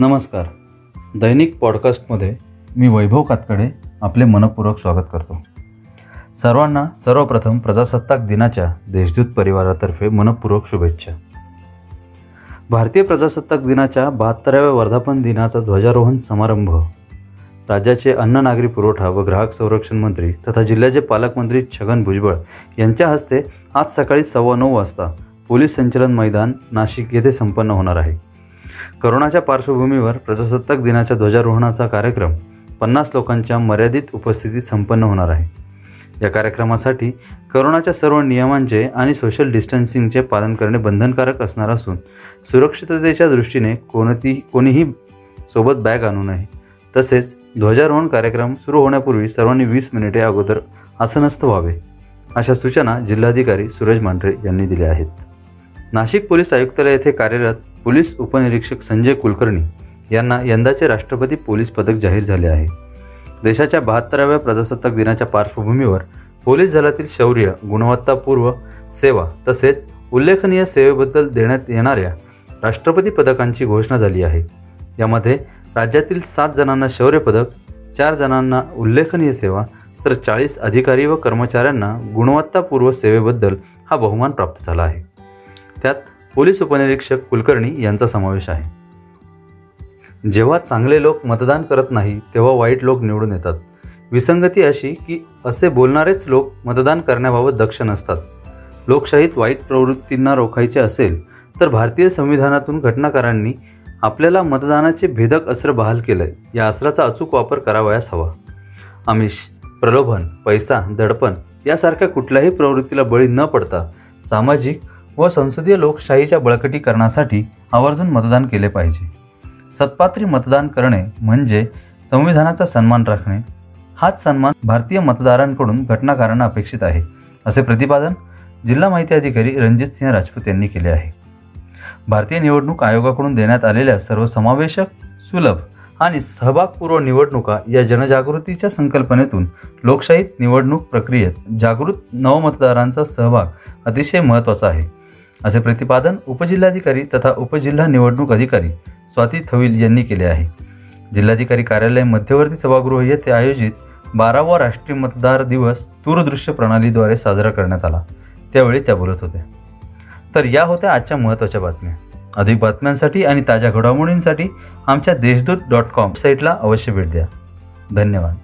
नमस्कार. दैनिक पॉडकास्टमध्ये मी वैभव कातकडे आपले मनपूर्वक स्वागत करतो. सर्वांना सर्वप्रथम प्रजासत्ताक दिनाच्या देशदूत परिवारातर्फे मनपूर्वक शुभेच्छा. भारतीय प्रजासत्ताक दिनाच्या बहात्तराव्या वर्धापन दिनाचा ध्वजारोहण समारंभ राज्याचे अन्न नागरी पुरवठा व ग्राहक संरक्षण मंत्री तथा जिल्ह्याचे पालकमंत्री छगन भुजबळ यांच्या हस्ते आज सकाळी सव्वा नऊ वाजता पोलीस संचलन मैदान नाशिक येथे संपन्न होणार आहे. करोनाच्या पार्श्वभूमीवर प्रजासत्ताक दिनाच्या ध्वजारोहणाचा कार्यक्रम पन्नास लोकांच्या मर्यादित उपस्थितीत संपन्न होणार आहे. या कार्यक्रमासाठी करोनाच्या सर्व नियमांचे आणि सोशल डिस्टन्सिंगचे पालन करणे बंधनकारक असणार असून सुरक्षिततेच्या दृष्टीने कोणती कोणीही सोबत बॅग आणू नये. तसेच ध्वजारोहण कार्यक्रम सुरू होण्यापूर्वी सर्वांनी वीस मिनिटे अगोदर आसनस्थ व्हावे अशा सूचना जिल्हाधिकारी सुरज मांढरे यांनी दिल्या आहेत. नाशिक पोलीस आयुक्तालय येथे कार्यरत पोलीस उपनिरीक्षक संजय कुलकर्णी यांना यंदाचे राष्ट्रपती पोलीस पदक जाहीर झाले आहे. देशाच्या बहात्तराव्या प्रजासत्ताक दिनाच्या पार्श्वभूमीवर पोलीस दलातील शौर्य गुणवत्तापूर्व सेवा तसेच उल्लेखनीय सेवेबद्दल देण्यात येणाऱ्या राष्ट्रपती पदकांची घोषणा झाली आहे. यामध्ये राज्यातील सात जणांना शौर्य पदक चार जणांना उल्लेखनीय सेवा तर चाळीस अधिकारी व कर्मचाऱ्यांना गुणवत्तापूर्व सेवेबद्दल हा बहुमान प्राप्त झाला आहे. त्यात पोलीस उपनिरीक्षक कुलकर्णी यांचा समावेश आहे. जेव्हा चांगले लोक मतदान करत नाही तेव्हा वाईट लोक निवडून येतात. विसंगती अशी की असे बोलणारेच लोक मतदान करण्याबाबत दक्ष नसतात. लोकशाहीत वाईट प्रवृत्तींना रोखायचे असेल तर भारतीय संविधानातून घटनाकारांनी आपल्याला मतदानाचे भेदक अस्त्र बहाल केलंय या अस्त्राचा अचूक वापर करावयास हवा. आमिष प्रलोभन पैसा दडपण यासारख्या कुठल्याही प्रवृत्तीला बळी न पडता सामाजिक व संसदीय लोकशाहीच्या बळकटीकरणासाठी आवर्जून मतदान केले पाहिजे. सत्पात्री मतदान करणे म्हणजे संविधानाचा सन्मान राखणे. हाच सन्मान भारतीय मतदारांकडून घटनाकारांना अपेक्षित आहे असे प्रतिपादन जिल्हा माहिती अधिकारी रणजित सिंह राजपूत यांनी केले आहे. भारतीय निवडणूक आयोगाकडून देण्यात आलेल्या सर्वसमावेशक सुलभ आणि सहभागपूर्व निवडणुका या जनजागृतीच्या संकल्पनेतून लोकशाहीत निवडणूक प्रक्रियेत जागृत नवमतदारांचा सहभाग अतिशय महत्त्वाचा आहे. असे प्रतिपादन उपजिल्हाधिकारी तथा उपजिल्हा निवडणूक अधिकारी स्वाती थविल यांनी केले आहे. जिल्हाधिकारी कार्यालय मध्यवर्ती सभागृह येथे आयोजित बारावा राष्ट्रीय मतदार दिवस दूरदृश्य प्रणालीद्वारे साजरा करण्यात आला. त्यावेळी त्या बोलत होत्या. तर या होत्या आजच्या महत्त्वाच्या बातम्या. अधिक बातम्यांसाठी आणि ताज्या घडामोडींसाठी आमच्या देशदूत डॉट कॉम साईटला अवश्य भेट द्या. धन्यवाद.